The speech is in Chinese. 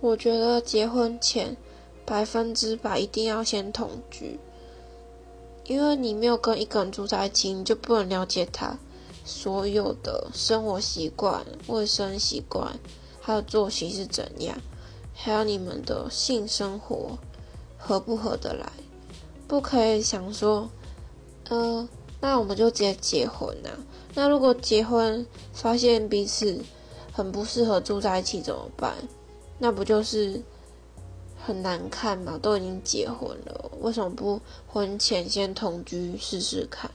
我觉得结婚前百分之百一定要先同居，因为你没有跟一个人住在一起，你就不能了解他所有的生活习惯、卫生习惯，还有作息是怎样，还有你们的性生活合不合得来。不可以想说，呃，那我们就直接结婚呐。那如果结婚发现彼此很不适合住在一起怎么办？那不就是很难看吗？都已经结婚了，为什么不婚前先同居试试看？